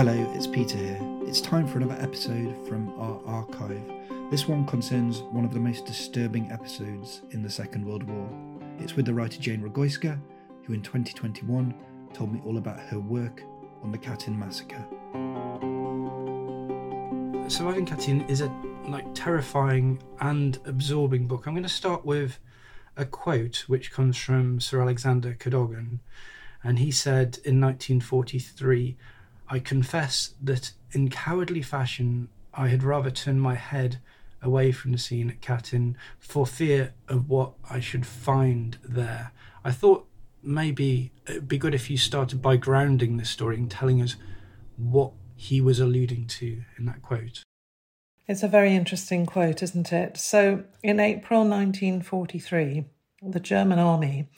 Hello, it's Peter here. It's time for another episode from our archive. This one concerns one of the most disturbing episodes in the Second World War. It's with the writer Jane Rogoyska, who in 2021 told me all about her work on the Katyn massacre. Surviving Katyn is a like terrifying and absorbing book. I'm going to start with a quote which comes from Sir Alexander Cadogan, and he said in 1943, "I confess that in cowardly fashion I had rather turn my head away from the scene at Katyn for fear of what I should find there." I thought maybe it'd be good if you started by grounding this story and telling us what he was alluding to in that quote. It's a very interesting quote, isn't it? So, in April 1943, the German army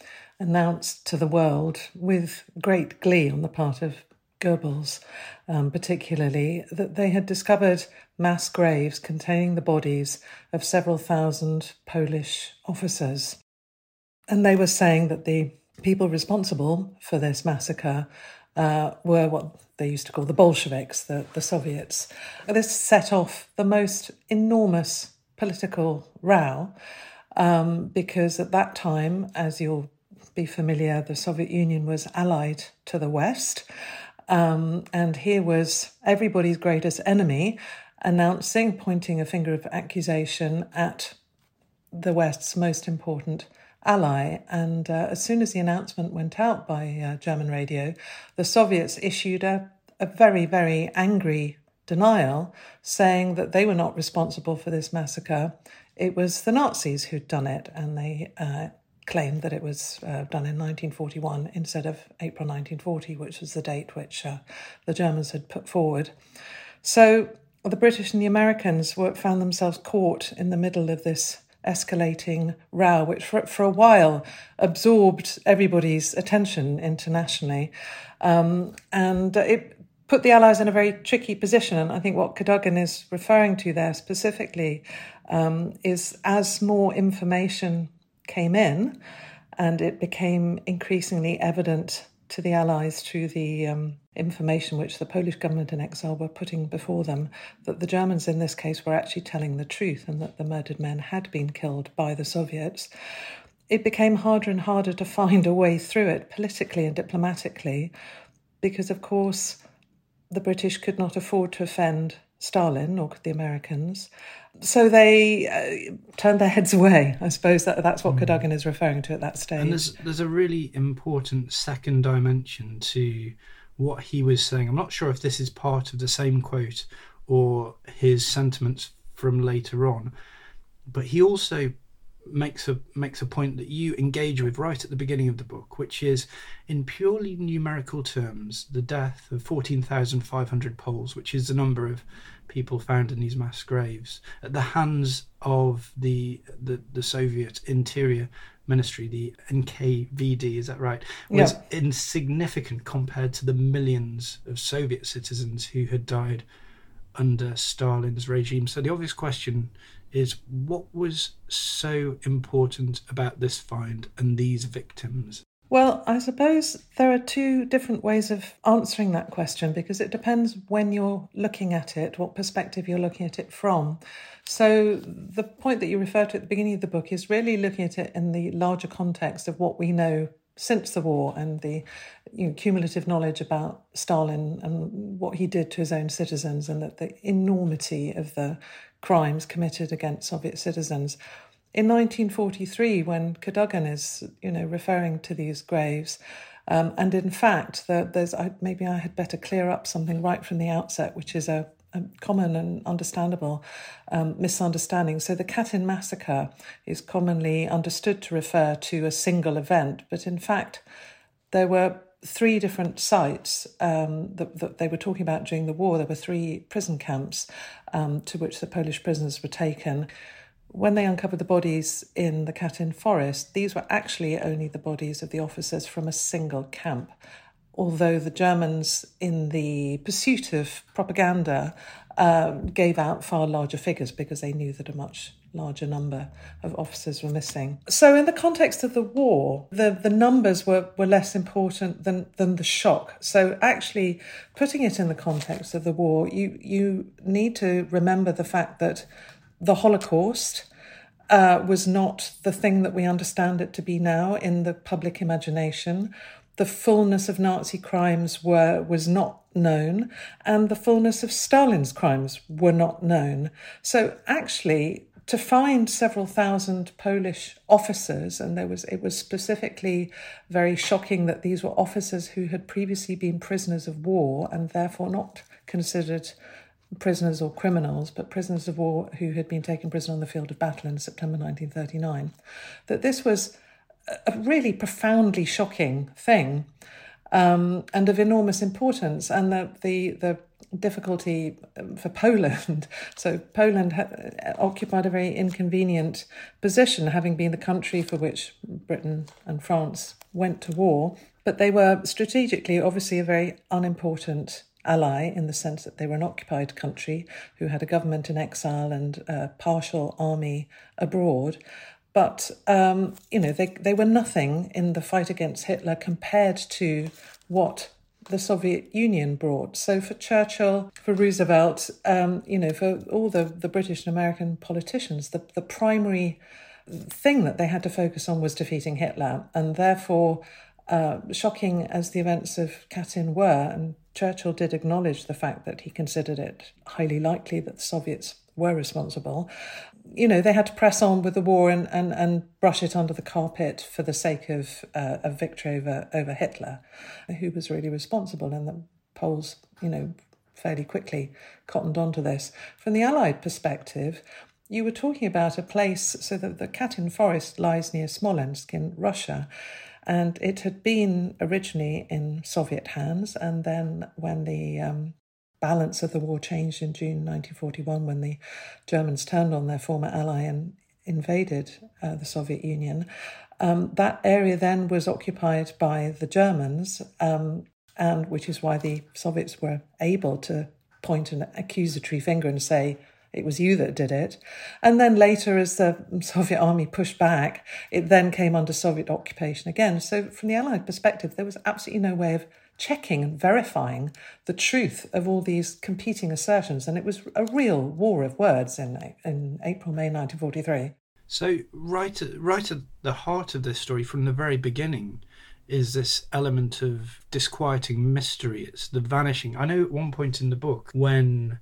announced to the world, with great glee on the part of Goebbels, um, particularly, that they had discovered mass graves containing the bodies of several thousand Polish officers. And they were saying that the people responsible for this massacre uh, were what they used to call the Bolsheviks, the, the Soviets. This set off the most enormous political row um, because at that time, as you'll be familiar, the Soviet Union was allied to the West. Um, and here was everybody's greatest enemy announcing, pointing a finger of accusation at the West's most important ally. And uh, as soon as the announcement went out by uh, German radio, the Soviets issued a, a very, very angry denial, saying that they were not responsible for this massacre. It was the Nazis who'd done it, and they uh, claimed that it was uh, done in 1941 instead of April 1940, which was the date which uh, the Germans had put forward. So the British and the Americans were, found themselves caught in the middle of this escalating row, which for, for a while absorbed everybody's attention internationally. Um, and it put the Allies in a very tricky position. And I think what Cadogan is referring to there specifically um, is as more information came in and it became increasingly evident to the Allies through the um, information which the Polish government in exile were putting before them that the Germans in this case were actually telling the truth and that the murdered men had been killed by the Soviets. It became harder and harder to find a way through it politically and diplomatically because, of course, the British could not afford to offend Stalin, nor could the Americans. So they uh, turned their heads away. I suppose that that's what mm. Cadogan is referring to at that stage. And there's there's a really important second dimension to what he was saying. I'm not sure if this is part of the same quote or his sentiments from later on, but he also makes a makes a point that you engage with right at the beginning of the book, which is in purely numerical terms, the death of fourteen thousand five hundred Poles, which is the number of people found in these mass graves at the hands of the the, the Soviet Interior Ministry, the NKVD, is that right? Was yeah. insignificant compared to the millions of Soviet citizens who had died under Stalin's regime. So the obvious question is what was so important about this find and these victims? Well, I suppose there are two different ways of answering that question because it depends when you're looking at it, what perspective you're looking at it from. So, the point that you refer to at the beginning of the book is really looking at it in the larger context of what we know since the war and the you know, cumulative knowledge about Stalin and what he did to his own citizens and that the enormity of the crimes committed against Soviet citizens. In 1943, when Cadogan is, you know, referring to these graves, um, and in fact, the, there's I, maybe I had better clear up something right from the outset, which is a, a common and understandable um, misunderstanding. So, the Katyn massacre is commonly understood to refer to a single event, but in fact, there were three different sites um, that, that, they were talking about during the war. There were three prison camps um, to which the Polish prisoners were taken. When they uncovered the bodies in the Katyn forest, these were actually only the bodies of the officers from a single camp. Although the Germans, in the pursuit of propaganda, um, gave out far larger figures because they knew that a much larger number of officers were missing. So, in the context of the war, the, the numbers were, were less important than, than the shock. So, actually, putting it in the context of the war, you, you need to remember the fact that the Holocaust. Uh, was not the thing that we understand it to be now in the public imagination the fullness of Nazi crimes were was not known, and the fullness of Stalin's crimes were not known. So actually, to find several thousand Polish officers, and there was it was specifically very shocking that these were officers who had previously been prisoners of war and therefore not considered prisoners or criminals, but prisoners of war who had been taken prisoner on the field of battle in September 1939. That this was a really profoundly shocking thing um, and of enormous importance. And the, the, the difficulty um, for Poland. So Poland ha- occupied a very inconvenient position, having been the country for which Britain and France went to war. But they were strategically, obviously, a very unimportant ally in the sense that they were an occupied country who had a government in exile and a partial army abroad. But um, you know, they they were nothing in the fight against Hitler compared to what the Soviet Union brought. So for Churchill, for Roosevelt, um, you know, for all the, the British and American politicians, the, the primary thing that they had to focus on was defeating Hitler. And therefore, uh, shocking as the events of Katyn were, and Churchill did acknowledge the fact that he considered it highly likely that the Soviets were responsible you know, they had to press on with the war and, and, and brush it under the carpet for the sake of uh, victory over over Hitler, who was really responsible. And the Poles, you know, fairly quickly cottoned onto this. From the Allied perspective, you were talking about a place, so that the Katyn Forest lies near Smolensk in Russia. And it had been originally in Soviet hands, and then when the um, balance of the war changed in June 1941 when the Germans turned on their former ally and invaded uh, the Soviet Union. Um, that area then was occupied by the Germans, um, and which is why the Soviets were able to point an accusatory finger and say, it was you that did it. And then later, as the Soviet army pushed back, it then came under Soviet occupation again. So, from the Allied perspective, there was absolutely no way of checking and verifying the truth of all these competing assertions. And it was a real war of words in, in April, May 1943. So, right at, right at the heart of this story from the very beginning is this element of disquieting mystery. It's the vanishing. I know at one point in the book when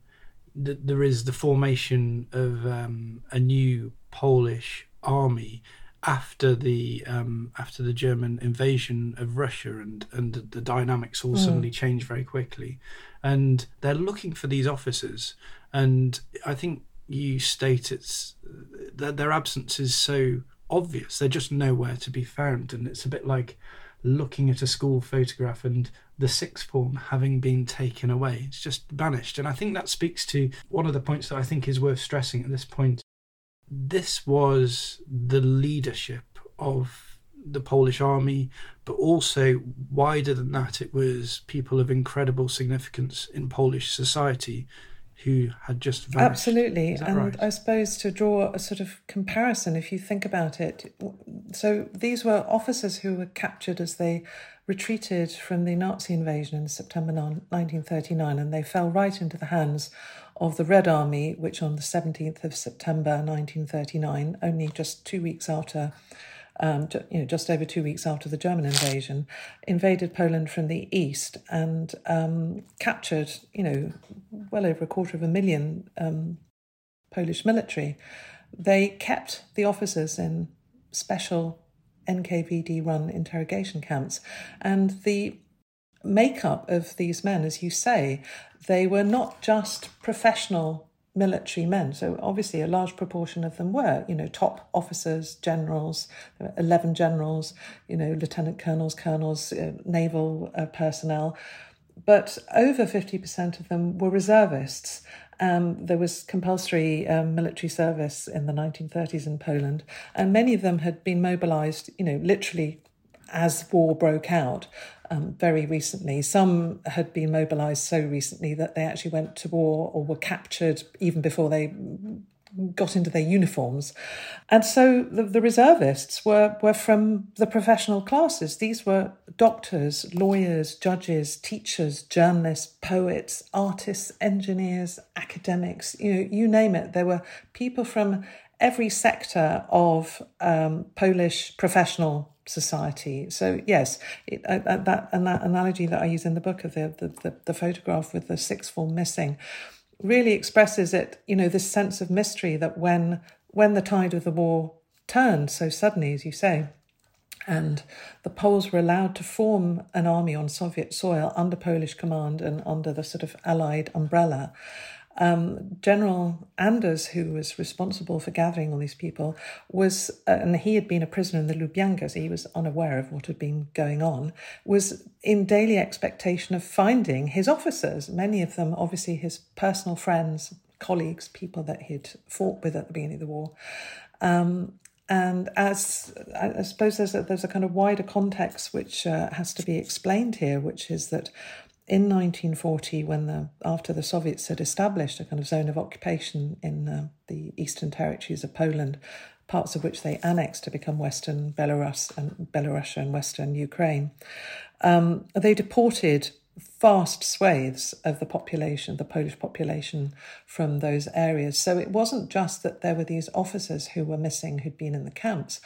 th- there is the formation of um, a new Polish army after the um, after the German invasion of Russia and and the dynamics all mm. suddenly change very quickly, and they're looking for these officers, and I think you state it's that their absence is so obvious they're just nowhere to be found, and it's a bit like looking at a school photograph and the sixth form having been taken away. It's just vanished. And I think that speaks to one of the points that I think is worth stressing at this point this was the leadership of the Polish army, but also wider than that, it was people of incredible significance in Polish society who had just vanished. Absolutely. And right? I suppose to draw a sort of comparison, if you think about it, so these were officers who were captured as they retreated from the Nazi invasion in September 1939, and they fell right into the hands of the Red Army, which on the 17th of September 1939, only just two weeks after, um, you know, just over two weeks after the German invasion, invaded Poland from the east and um, captured, you know, well over a quarter of a million um, Polish military. They kept the officers in special NKVD run interrogation camps. And the makeup of these men, as you say, they were not just professional military men. So obviously, a large proportion of them were, you know, top officers, generals, eleven generals, you know, lieutenant colonels, colonels, uh, naval uh, personnel. But over fifty percent of them were reservists. Um, there was compulsory um, military service in the 1930s in Poland, and many of them had been mobilized, you know, literally as war broke out um, very recently. Some had been mobilized so recently that they actually went to war or were captured even before they got into their uniforms. And so the, the, reservists were, were from the professional classes. These were doctors, lawyers, judges, teachers, journalists, poets, artists, engineers, academics, you know, you name it. There were people from every sector of um, Polish professional society. So yes, it, uh, uh, that and that analogy that I use in the book of the, the, the, the photograph with the sixth form missing really expresses it, you know, this sense of mystery that when when the tide of the war turned so suddenly, as you say, and the Poles were allowed to form an army on Soviet soil under Polish command and under the sort of Allied umbrella, um, General Anders, who was responsible for gathering all these people, was, uh, and he had been a prisoner in the Lubyanka, so he was unaware of what had been going on, was in daily expectation of finding his officers, many of them obviously his personal friends, colleagues, people that he'd fought with at the beginning of the war. Um, and as I suppose there's a, there's a kind of wider context which uh, has to be explained here, which is that in 1940, when the after the Soviets had established a kind of zone of occupation in uh, the eastern territories of Poland, parts of which they annexed to become Western Belarus and Belarus and Western Ukraine, um, they deported vast swathes of the population, the Polish population, from those areas. So it wasn't just that there were these officers who were missing who'd been in the camps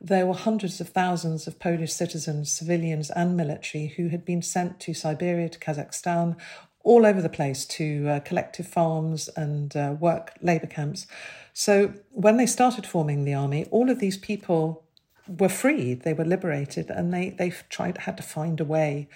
there were hundreds of thousands of Polish citizens, civilians, and military who had been sent to Siberia, to Kazakhstan, all over the place to uh, collective farms and uh, work labour camps. So when they started forming the army, all of these people were freed, they were liberated, and they, they tried had to find a way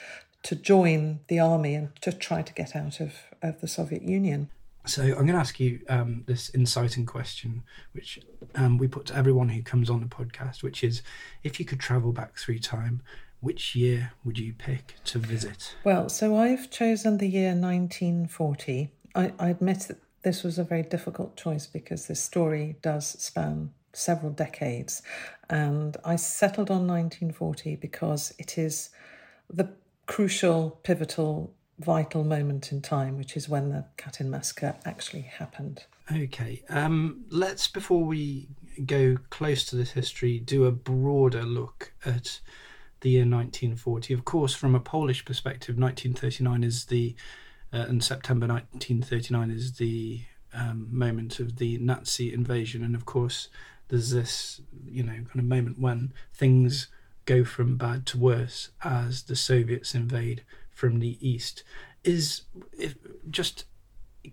to join the army and to try to get out of, of the Soviet Union. So I'm going to ask you um, this inciting question, which um, we put to everyone who comes on the podcast, which is, if you could travel back through time, which year would you pick to visit? Well, so I've chosen the year 1940. I, I admit that this was a very difficult choice because this story does span several decades, and I settled on 1940 because it is the crucial, pivotal vital moment in time, which is when the Katyn massacre actually happened. Okay, um, let's before we go close to this history, do a broader look at the year 1940. Of course, from a Polish perspective, 1939 is the uh, and September 1939 is the um, moment of the Nazi invasion, and of course, there's this you know kind of moment when things go from bad to worse as the Soviets invade from the east. Is if, just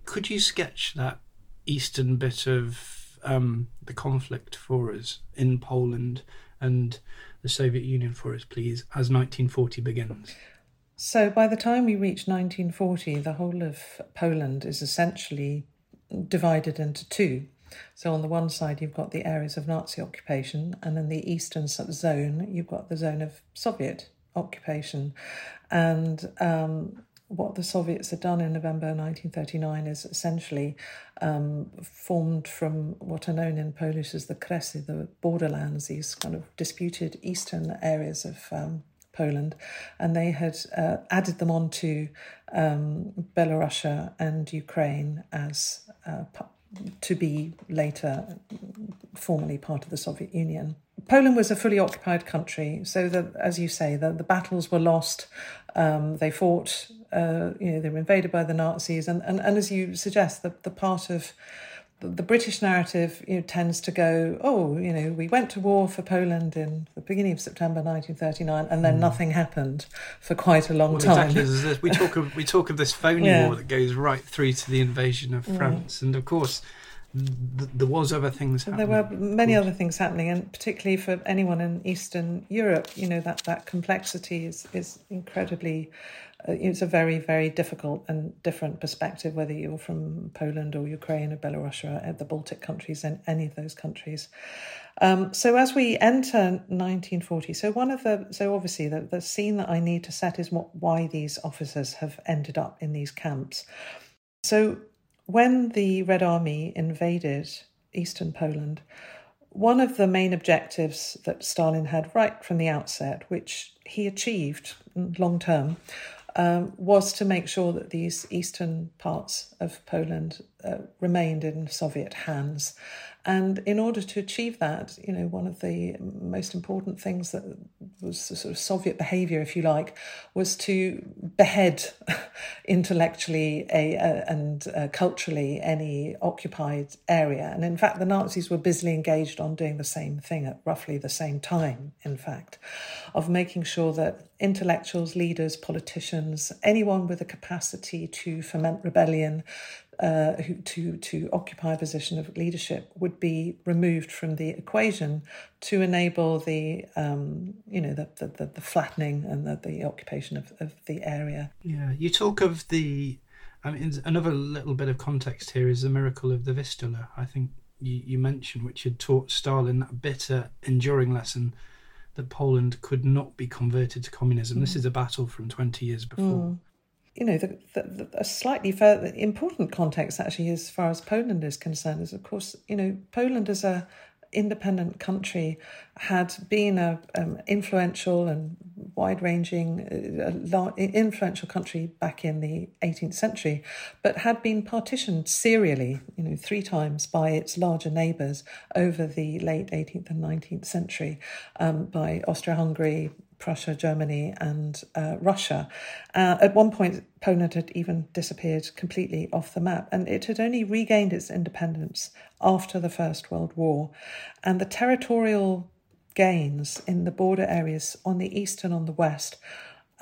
could you sketch that eastern bit of um, the conflict for us in Poland and the Soviet Union for us, please, as 1940 begins? So, by the time we reach 1940, the whole of Poland is essentially divided into two. So, on the one side, you've got the areas of Nazi occupation, and in the eastern zone, you've got the zone of Soviet occupation. And um, what the Soviets had done in November 1939 is essentially um, formed from what are known in Polish as the Kresy, the borderlands, these kind of disputed eastern areas of um, Poland, and they had uh, added them onto um, Belarus and Ukraine as uh, to be later formally part of the Soviet Union. Poland was a fully occupied country, so that, as you say, the, the battles were lost. Um, they fought, uh, you know, they were invaded by the Nazis, and, and, and as you suggest, the, the part of the British narrative you know, tends to go, oh, you know, we went to war for Poland in the beginning of September 1939, and then mm. nothing happened for quite a long well, time. Exactly. we talk of we talk of this phony yeah. war that goes right through to the invasion of France, and of course, th- there was other things. Happening. There were many other things happening, and particularly for anyone in Eastern Europe, you know that that complexity is is incredibly uh, it's a very, very difficult and different perspective, whether you're from Poland or Ukraine or Belarus or uh, the Baltic countries and any of those countries. Um, so as we enter 1940, so one of the so obviously the, the scene that I need to set is what why these officers have ended up in these camps. So when the Red Army invaded eastern Poland, one of the main objectives that Stalin had right from the outset, which he achieved long term, um, was to make sure that these eastern parts of Poland uh, remained in Soviet hands. And in order to achieve that, you know, one of the most important things that was the sort of Soviet behavior, if you like, was to behead intellectually a, a and uh, culturally any occupied area. And in fact, the Nazis were busily engaged on doing the same thing at roughly the same time, in fact, of making sure that intellectuals, leaders, politicians, anyone with a capacity to foment rebellion, uh, who, to to occupy a position of leadership would be removed from the equation to enable the um, you know the, the, the flattening and the, the occupation of, of the area. Yeah, you talk of the. I mean, another little bit of context here is the miracle of the Vistula. I think you, you mentioned, which had taught Stalin that bitter, enduring lesson that Poland could not be converted to communism. Mm. This is a battle from 20 years before. Mm you know, the, the, the, a slightly further important context actually, as far as Poland is concerned, is of course, you know, Poland as a independent country had been a um, influential and wide-ranging, uh, influential country back in the 18th century, but had been partitioned serially, you know, three times by its larger neighbours over the late 18th and 19th century, um, by Austria-Hungary, Prussia, Germany, and uh, Russia. Uh, at one point, Poland had even disappeared completely off the map, and it had only regained its independence after the First World War. And the territorial gains in the border areas on the east and on the west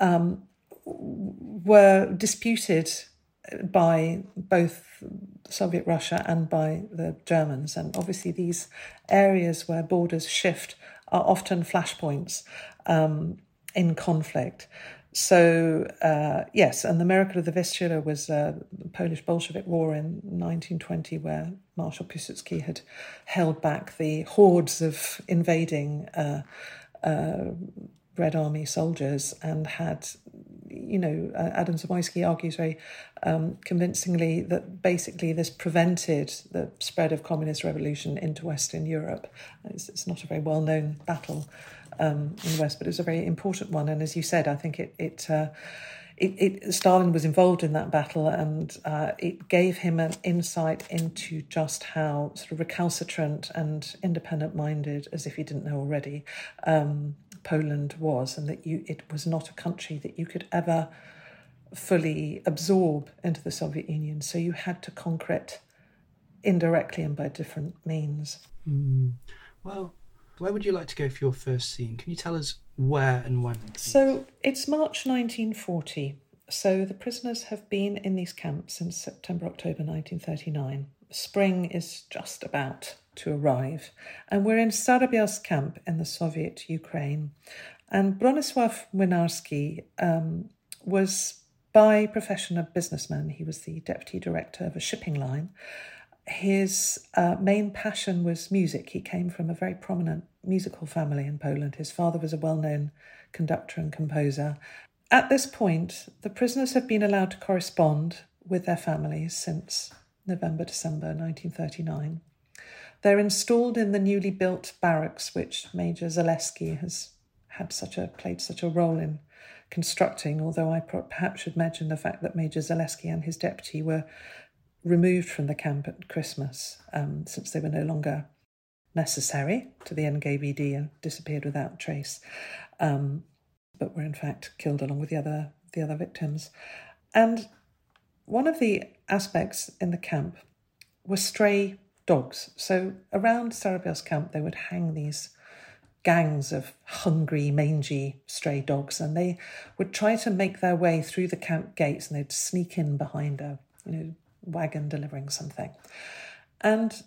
um, were disputed by both Soviet Russia and by the Germans. And obviously, these areas where borders shift are often flashpoints um, in conflict. So, uh, yes, and the miracle of the Vistula was uh, the Polish Bolshevik War in 1920, where Marshal Piłsudski had held back the hordes of invading uh, uh Red Army soldiers and had, you know, uh, Adam Zamoyski argues very um, convincingly that basically this prevented the spread of communist revolution into Western Europe. It's, it's not a very well known battle um, in the West, but it was a very important one. And as you said, I think it it. Uh, it, it, Stalin was involved in that battle, and uh, it gave him an insight into just how sort of recalcitrant and independent-minded, as if he didn't know already, um, Poland was, and that you it was not a country that you could ever fully absorb into the Soviet Union. So you had to conquer it indirectly and by different means. Mm. Well, where would you like to go for your first scene? Can you tell us where and when? So it's March 1940. So the prisoners have been in these camps since September, October 1939. Spring is just about to arrive, and we're in Starobielsk camp in the Soviet Ukraine. And Bronisław Młynarski um, was by profession a businessman. He was the deputy director of a shipping line, his uh, main passion was music. He came from a very prominent musical family in Poland. His father was a well known conductor and composer. At this point, the prisoners have been allowed to correspond with their families since November, December 1939. They're installed in the newly built barracks, which Major Zaleski has had such a played such a role in constructing. Although I perhaps should mention the fact that Major Zaleski and his deputy were removed from the camp at Christmas um, since they were no longer necessary to the NKVD and disappeared without trace, um, but were in fact killed along with the other the other victims. And one of the aspects in the camp were stray dogs. So around Starobielsk camp, they would hang these gangs of hungry, mangy stray dogs, and they would try to make their way through the camp gates, and they'd sneak in behind a you know wagon delivering something. And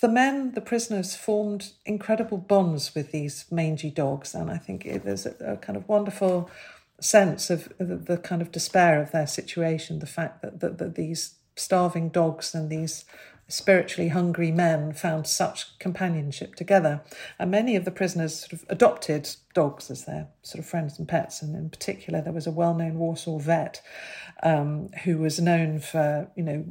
the men, the prisoners, formed incredible bonds with these mangy dogs. And I think it, there's a, a, kind of wonderful sense of the, the, kind of despair of their situation, the fact that, that, that these starving dogs and these spiritually hungry men found such companionship together. And many of the prisoners sort of adopted dogs as their sort of friends and pets. And in particular, there was a well known Warsaw vet um, who was known for, you know,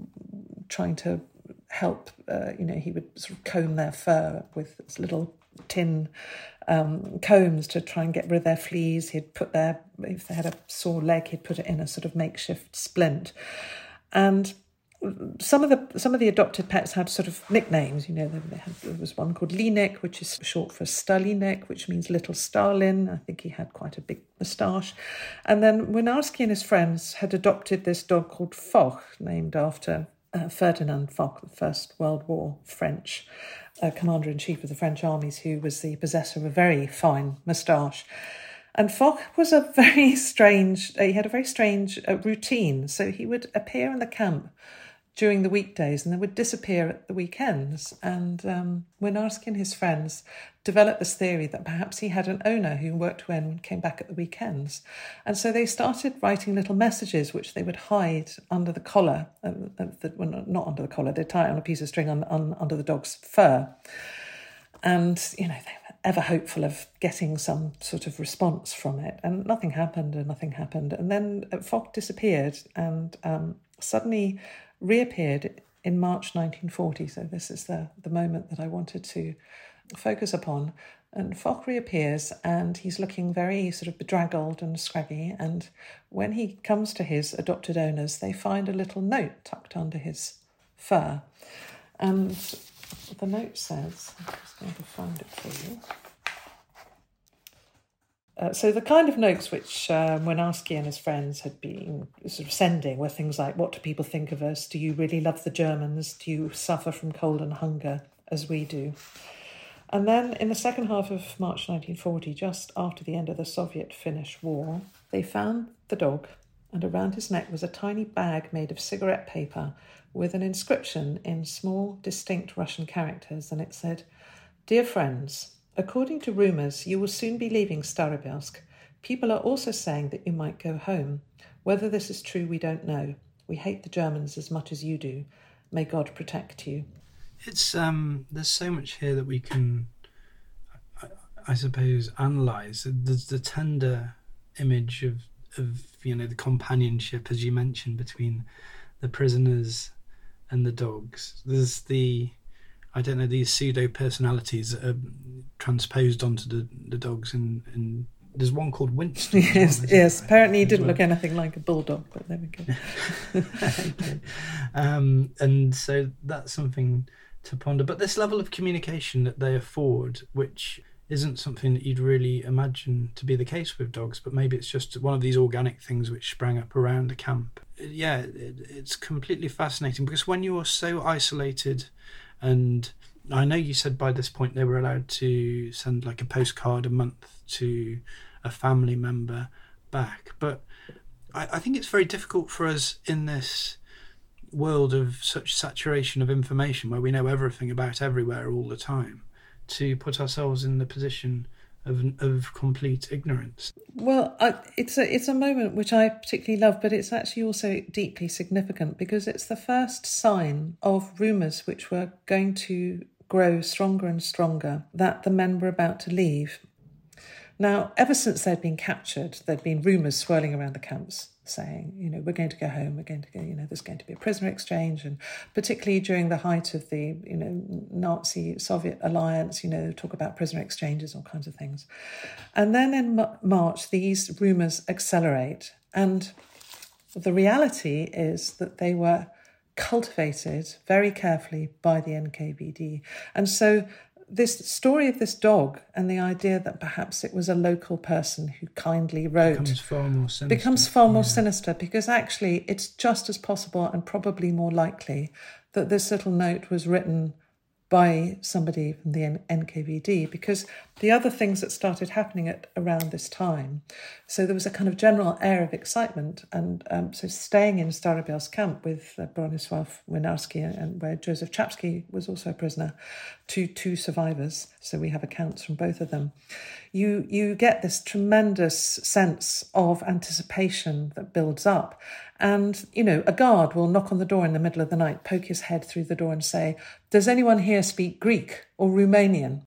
trying to help. Uh, you know, he would sort of comb their fur with little tin um, combs to try and get rid of their fleas. He'd put their if they had a sore leg, he'd put it in a sort of makeshift splint, and some of the some of the adopted pets had sort of nicknames. You know, had, there was one called Linek, which is short for Stalinek, which means little Stalin. I think he had quite a big moustache. And then Młynarski and his friends had adopted this dog called Foch, named after uh, Ferdinand Foch, the First World War French uh, commander in chief of the French armies, who was the possessor of a very fine moustache. And Foch was a very strange, he had a very strange uh, routine. So he would appear in the camp during the weekdays and then would disappear at the weekends. And um, Młynarski and his friends developed this theory that perhaps he had an owner who worked when came back at the weekends. And so they started writing little messages which they would hide under the collar, uh, uh, well, not under the collar, they'd tie it on a piece of string on, on, under the dog's fur. And, you know, they were ever hopeful of getting some sort of response from it. And nothing happened and nothing happened. And then uh, Foch disappeared and um, suddenly reappeared in March 1940. So this is the, the moment that I wanted to focus upon. And Foch reappears and he's looking very sort of bedraggled and scraggy. And when he comes to his adopted owners, they find a little note tucked under his fur. And the note says, I'm just going to find it for you. Uh, so the kind of notes which um, Młynarski and his friends had been sort of sending were things like, "What do people think of us? Do you really love the Germans? Do you suffer from cold and hunger as we do?" And then in the second half of March 1940, just after the end of the Soviet-Finnish war, they found the dog, and around his neck was a tiny bag made of cigarette paper with an inscription in small, distinct Russian characters, and it said, "Dear friends." According to rumours, you will soon be leaving Starobelsk. People are also saying that you might go home. Whether this is true, we don't know. We hate the Germans as much as you do. May God protect you. It's um. There's so much here that we can, I, I suppose, analyze. There's the tender image of of you know the companionship, as you mentioned, between the prisoners and the dogs. There's the I don't know these pseudo personalities that are transposed onto the, the dogs and, and there's one called Winston. Yes, well, yes. Apparently, he didn't well. look anything like a bulldog, but there we go. okay. um, and so that's something to ponder. But this level of communication that they afford, which isn't something that you'd really imagine to be the case with dogs, but maybe it's just one of these organic things which sprang up around the camp. Yeah, it, it's completely fascinating because when you're so isolated and I know you said by this point they were allowed to send like a postcard a month to a family member back, but I, I think it's very difficult for us in this world of such saturation of information where we know everything about everywhere all the time to put ourselves in the position of, of complete ignorance. Well, I, it's a it's a moment which I particularly love, but it's actually also deeply significant because it's the first sign of rumours which were going to grow stronger and stronger that the men were about to leave. Now, ever since they'd been captured, there'd been rumours swirling around the camps saying, you know, we're going to go home, we're going to go, you know, there's going to be a prisoner exchange. And particularly during the height of the, you know, Nazi Soviet alliance, you know, talk about prisoner exchanges, all kinds of things. And then in March, these rumours accelerate. And the reality is that they were cultivated very carefully by the NKVD. And so this story of this dog and the idea that perhaps it was a local person who kindly wrote becomes far more sinister, becomes far more yeah. sinister because actually it's just as possible and probably more likely that this little note was written by somebody from the NKVD because the other things that started happening at around this time. So there was a kind of general air of excitement, and um, so staying in Starobelsk camp with uh, Bronisław Młynarski and where Joseph Czapski was also a prisoner, two two survivors. So we have accounts from both of them. You you get this tremendous sense of anticipation that builds up, and, you know, a guard will knock on the door in the middle of the night, poke his head through the door and say, Does anyone here speak Greek or Romanian?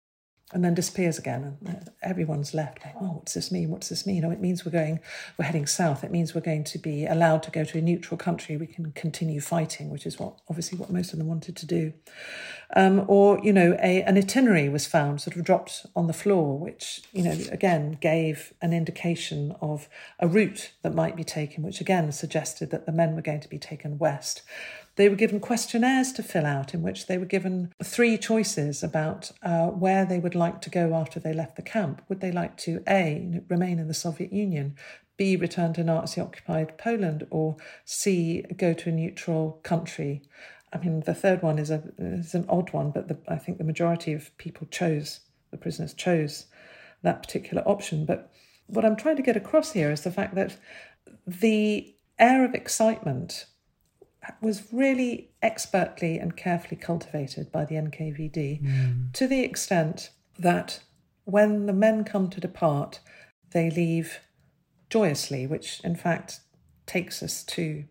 And then disappears again. And everyone's left like, oh, what's this mean? What's this mean? Oh, it means we're going, we're heading south. It means we're going to be allowed to go to a neutral country. We can continue fighting, which is what obviously what most of them wanted to do. Um, or you know, a an itinerary was found, sort of dropped on the floor, which you know again gave an indication of a route that might be taken, which again suggested that the men were going to be taken west. They were given questionnaires to fill out, in which they were given three choices about uh, where they would like to go after they left the camp. Would they like to A, remain in the Soviet Union, B, return to Nazi occupied Poland, or C, go to a neutral country? I mean, the third one is, a, is an odd one, but the, I think the majority of people chose, the prisoners chose that particular option. But what I'm trying to get across here is the fact that the air of excitement was really expertly and carefully cultivated by the NKVD mm. to the extent that when the men come to depart, they leave joyously, which in fact takes us to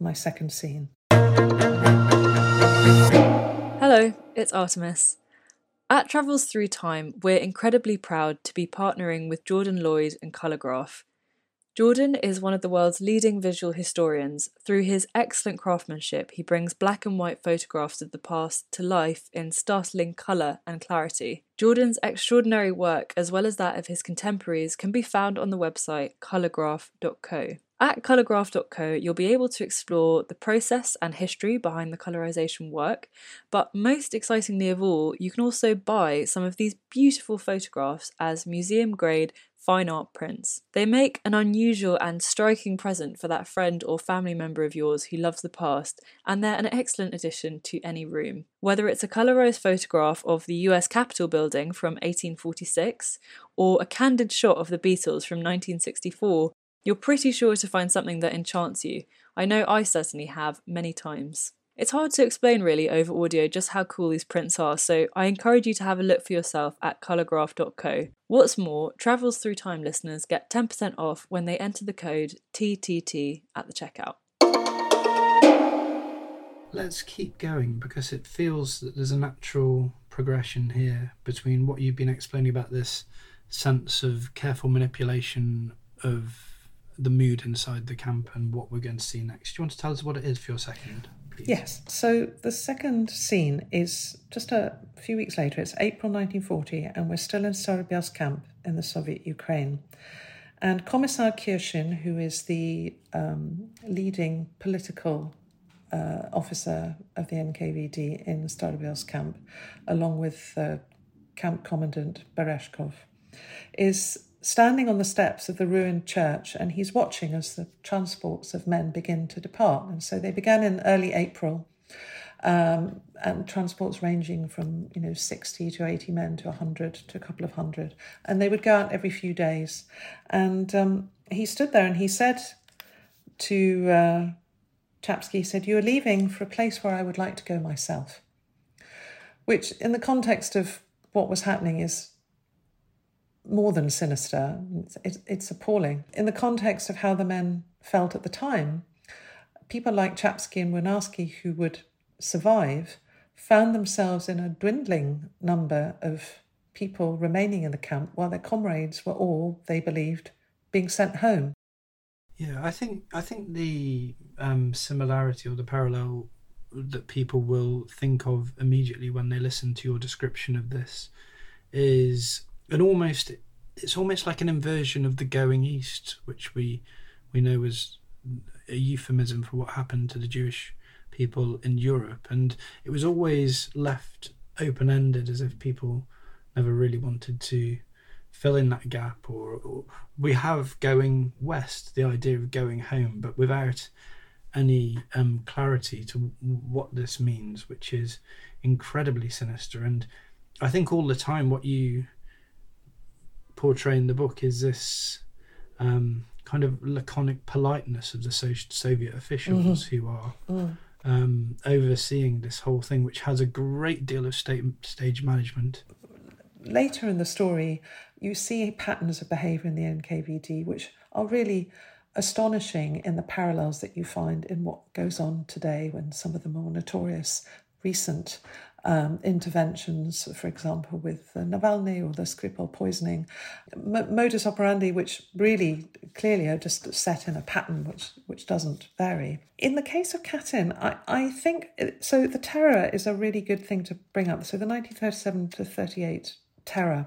my second scene. Hello, it's Artemis. At Travels Through Time, we're incredibly proud to be partnering with Jordan Lloyd and Colourgraph Jordan is one of the world's leading visual historians. Through his excellent craftsmanship, he brings black and white photographs of the past to life in startling colour and clarity. Jordan's extraordinary work, as well as that of his contemporaries, can be found on the website colourgraph.co. At colourgraph.co, you'll be able to explore the process and history behind the colorization work, but most excitingly of all, you can also buy some of these beautiful photographs as museum grade fine art prints. They make an unusual and striking present for that friend or family member of yours who loves the past, and they're an excellent addition to any room. Whether it's a colorized photograph of the US Capitol building from 1846 or a candid shot of the Beatles from 1964, you're pretty sure to find something that enchants you. I know I certainly have many times. It's hard to explain really over audio just how cool these prints are, so I encourage you to have a look for yourself at colourgraph.co. What's more, Travels Through Time listeners get 10% off when they enter the code TTT at the checkout. Let's keep going because it feels that there's a natural progression here between what you've been explaining about this sense of careful manipulation of the mood inside the camp and what we're going to see next. Do you want to tell us what it is for your second? please? Yes. So the second scene is just a few weeks later. It's April 1940, and we're still in Starobielsk camp in the Soviet Ukraine. And Commissar Kirshin, who is the um, leading political uh, officer of the NKVD in Starobielsk camp, along with uh, Camp Commandant Berezhkov, is standing on the steps of the ruined church and he's watching as the transports of men begin to depart. And so they began in early April. Um, and transports ranging from you know 60 to 80 men to 100 to a couple of hundred and they would go out every few days and um, he stood there and he said to uh, Czapski, he said, You're leaving for a place where I would like to go myself. Which, in the context of what was happening, is more than sinister. It's, it's, appalling. In the context of how the men felt at the time, people like Czapski and Młynarski, who would survive, found themselves in a dwindling number of people remaining in the camp while their comrades were all, they believed, being sent home. Yeah, I think I think the um, similarity or the parallel that people will think of immediately when they listen to your description of this is an almost it's almost like an inversion of the going east, which we we know was a euphemism for what happened to the Jewish people in Europe, and it was always left open ended as if people never really wanted to fill in that gap or, or, we have going west the idea of going home but without any um, clarity to what this means which is incredibly sinister. And i think all the time what you portray in the book is this um, kind of laconic politeness of the Soviet officials mm-hmm. who are mm. um, overseeing this whole thing, which has a great deal of state, stage management. Later in the story, you see patterns of behaviour in the NKVD which are really astonishing in the parallels that you find in what goes on today when some of the more notorious recent um, interventions, for example, with Navalny or the Skripal poisoning, M- modus operandi, which really clearly are just set in a pattern which which doesn't vary. In the case of Katyn, I, I think so. The terror is a really good thing to bring up. So the 1937 to 38 terror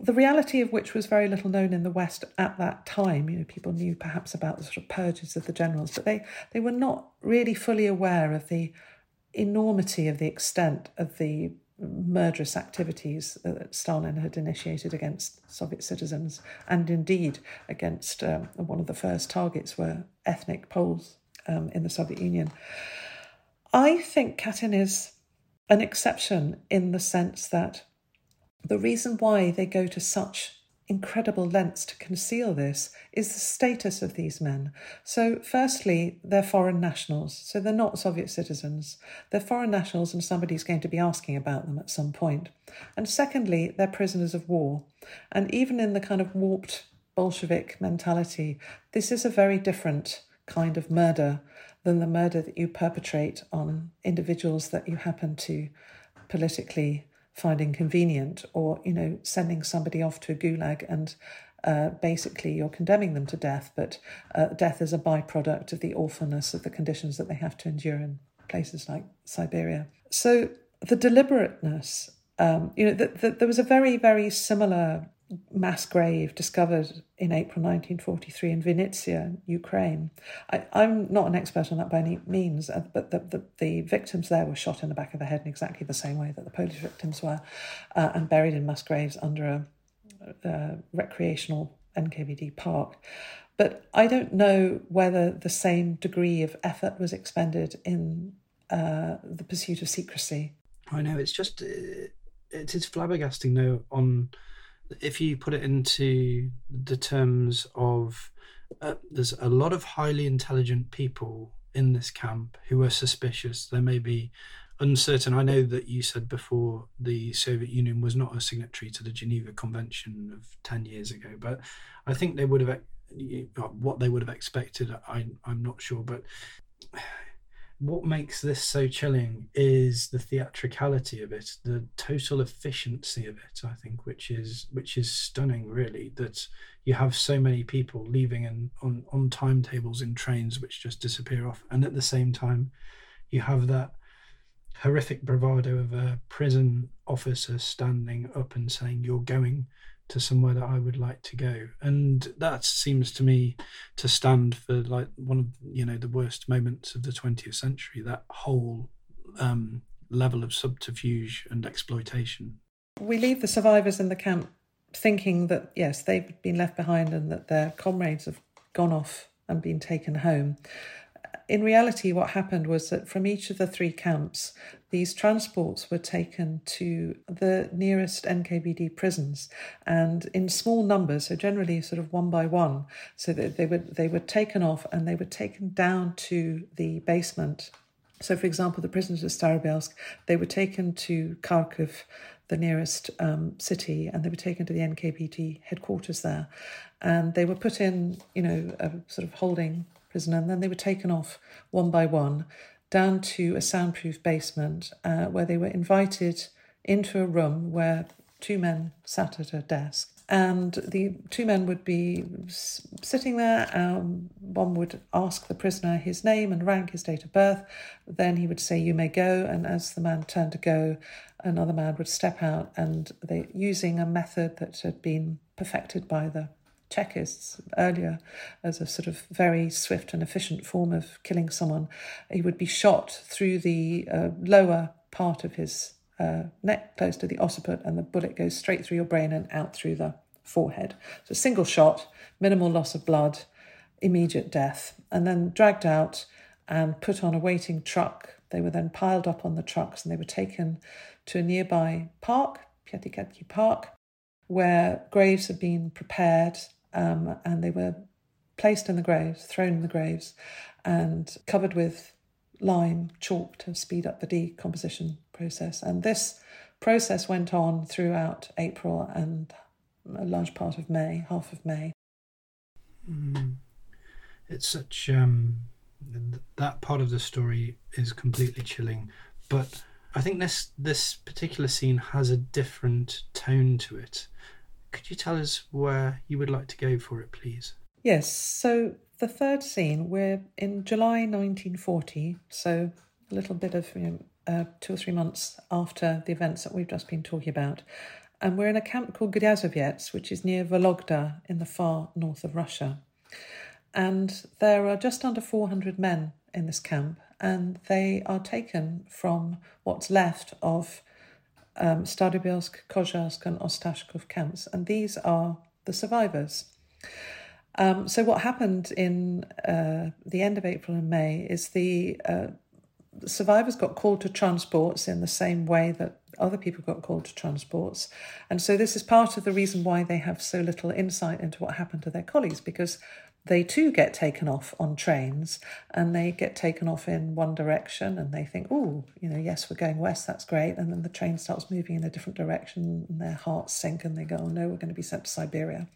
the reality of which was very little known in the West at that time. You know, people knew perhaps about the sort of purges of the generals, but they, they were not really fully aware of the enormity of the extent of the murderous activities that Stalin had initiated against Soviet citizens, and indeed against um, one of the first targets were ethnic Poles um, in the Soviet Union. I think Katyn is an exception in the sense that the reason why they go to such incredible lengths to conceal this is the status of these men. So, firstly, they're foreign nationals, so they're not Soviet citizens. They're foreign nationals, and somebody's going to be asking about them at some point. And secondly, they're prisoners of war. And even in the kind of warped Bolshevik mentality, this is a very different kind of murder than the murder that you perpetrate on individuals that you happen to politically finding convenient or you know sending somebody off to a gulag and uh, basically you're condemning them to death but uh, death is a byproduct of the awfulness of the conditions that they have to endure in places like siberia. So the deliberateness um, you know the, there was a very very similar mass grave discovered in April 1943 in Vinnytsia, Ukraine. I, am not an expert on that by any means, uh, but the, the, the, victims there were shot in the back of the head in exactly the same way that the Polish victims were, uh, and buried in mass graves under a, a recreational NKVD park. But I don't know whether the same degree of effort was expended in uh, the pursuit of secrecy. I know it's just uh, it is flabbergasting though on if you put it into the terms of uh, there's a lot of highly intelligent people in this camp who are suspicious. They may be uncertain. I know that you said before the Soviet Union was not a signatory to the Geneva Convention of 10 years ago, but I think they would have, what they would have expected, I, I'm not sure. But what makes this so chilling is the theatricality of it, the total efficiency of it. I think, which is which is stunning, really. That you have so many people leaving and on on timetables in trains which just disappear off, and at the same time, you have that horrific bravado of a prison officer standing up and saying, "You're going." To somewhere that I would like to go. And that seems to me to stand for like one of you know the worst moments of the 20th century. That whole um, level of subterfuge and exploitation. We leave the survivors in the camp thinking that yes, they've been left behind and that their comrades have gone off and been taken home in reality, what happened was that from each of the three camps, these transports were taken to the nearest NKVD prisons, and in small numbers, so generally sort of one by one. So that they were they were taken off and they were taken down to the basement. So, for example, the prisoners of Starobelsk, they were taken to Kharkiv, the nearest um, city, and they were taken to the NKVD headquarters there, and they were put in, you know, a sort of holding prisoner, and then they were taken off one by one down to a soundproof basement uh, where they were invited into a room where two men sat at a desk. And the two men would be sitting there. Um, one would ask the prisoner his name and rank, his date of birth. Then he would say, You may go. And as the man turned to go, another man would step out and they, using a method that had been perfected by the Chekists earlier as a sort of very swift and efficient form of killing someone. He would be shot through the uh, lower part of his uh, neck, close to the occiput, and the bullet goes straight through your brain and out through the forehead. So, single shot, minimal loss of blood, immediate death, and then dragged out and put on a waiting truck. They were then piled up on the trucks and they were taken to a nearby park, Piatikatki Park, where graves had been prepared um, and they were placed in the graves, thrown in the graves, and covered with lime, chalk to speed up the decomposition process. And this process went on throughout April and a large part of May, half of May. Mm. It's such um, that part of the story is completely chilling, but I think this this particular scene has a different tone to it. Could you tell us where you would like to go for it, please? Yes. So the third scene, we're in July 1940, so a little bit of you know, uh, two or three months after the events that we've just been talking about. And we're in a camp called Gryazovets, which is near Vologda in the far north of Russia. And there are just under 400 men in this camp, and they are taken from what's left of um, Starobelsk, Kozelsk, and Ostashkov camps, and these are the survivors. Um, so, what happened in uh, the end of April and May is the uh, survivors got called to transports in the same way that other people got called to transports. And so, this is part of the reason why they have so little insight into what happened to their colleagues because they too get taken off on trains and they get taken off in one direction and they think, oh, you know, yes, we're going west, that's great. And then the train starts moving in a different direction and their hearts sink and they go, oh no, we're going to be sent to Siberia.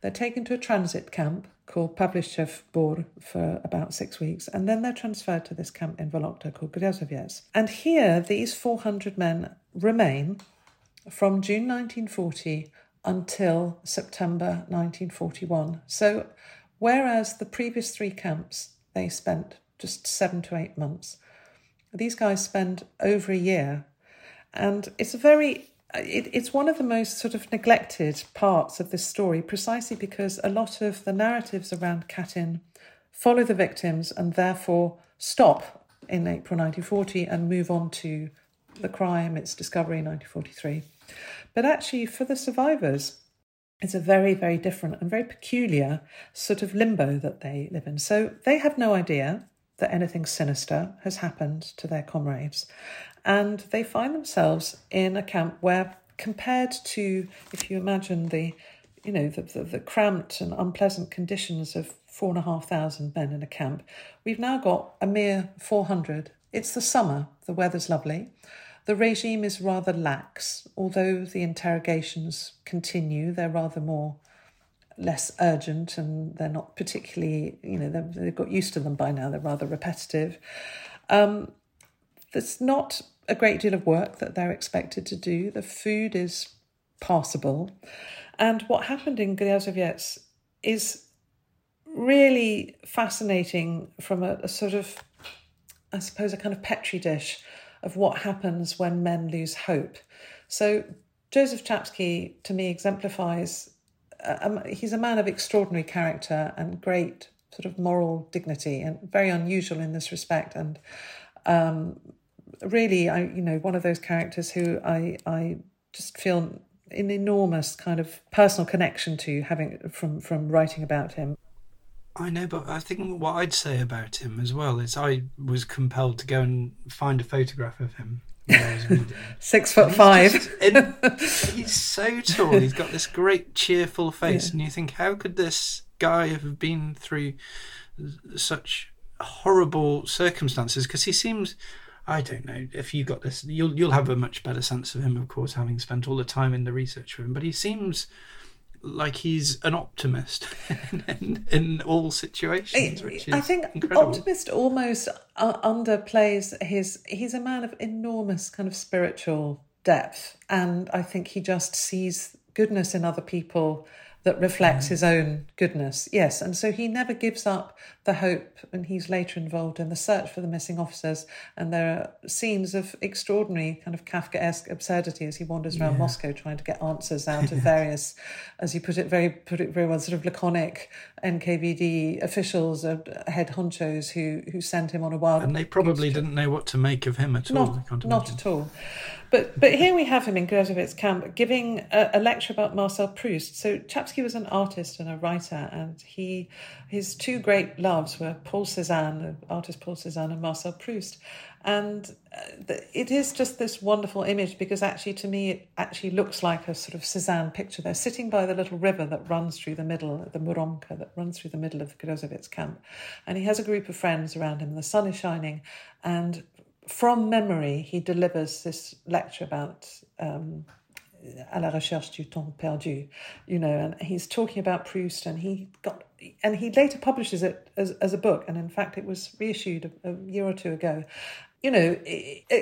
They're taken to a transit camp called Pavlishchev Bor for about six weeks and then they're transferred to this camp in Vologda called Gryazovets. And here, these 400 men remain from June 1940 until September 1941. So Whereas the previous three camps, they spent just seven to eight months. These guys spend over a year. And it's a very, it, it's one of the most sort of neglected parts of this story, precisely because a lot of the narratives around Katyn follow the victims and therefore stop in April 1940 and move on to the crime, its discovery in 1943. But actually, for the survivors, it's a very, very different and very peculiar sort of limbo that they live in. So they have no idea that anything sinister has happened to their comrades. And they find themselves in a camp where, compared to, if you imagine the, you know, the, the, the cramped and unpleasant conditions of four and a half thousand men in a camp, we've now got a mere 400. It's the summer, the weather's lovely. The regime is rather lax, although the interrogations continue, they're rather more less urgent and they're not particularly, you know, they've got used to them by now, they're rather repetitive. Um, there's not a great deal of work that they're expected to do. The food is passable. And what happened in Gryazovets is really fascinating from a, a sort of, I suppose, a kind of petri dish of what happens when men lose hope. So Joseph Czapski, to me, exemplifies. Uh, he's a man of extraordinary character and great sort of moral dignity, and very unusual in this respect. And um, really, I you know one of those characters who I I just feel an enormous kind of personal connection to having from from writing about him. I know, but I think what I'd say about him as well is I was compelled to go and find a photograph of him. Six foot five. Just, he's so tall. He's got this great cheerful face, yeah. and you think, how could this guy have been through such horrible circumstances? Because he seems. I don't know if you got this. You'll you'll have a much better sense of him, of course, having spent all the time in the research him. But he seems like he's an optimist in, in, all situations. I think incredible. optimist almost uh, underplays his. He's a man of enormous kind of spiritual depth, and I think he just sees goodness in other people that reflects mm. his own goodness. Yes, and so he never gives up the hope, and he's later involved in the search for the missing officers. And there are scenes of extraordinary kind of Kafkaesque absurdity as he wanders around. Moscow trying to get answers out of various, as you put it very put it very well, sort of laconic NKVD officials, uh, head honchos who who sent him on a wild. And they probably didn't know what to make of him at not, all. Not at all. But but here we have him in Gryazovets camp giving a, a, lecture about Marcel Proust. So Czapski was an artist and a writer, and he his two great loves were Paul Cézanne, artist Paul Cézanne, and Marcel Proust. And uh, it is just this wonderful image because actually, to me, it actually looks like a sort of Cézanne picture. They're sitting by the little river that runs through the middle, the Muromka, that runs through the middle of Gryazovets camp. And he has a group of friends around him. The sun is shining, and from memory, he delivers this lecture about um, à la recherche du temps perdu, you know, and he's talking about Proust, and he got, and he later publishes it as, as a book, and in fact, it was reissued a, a year or two ago, you know,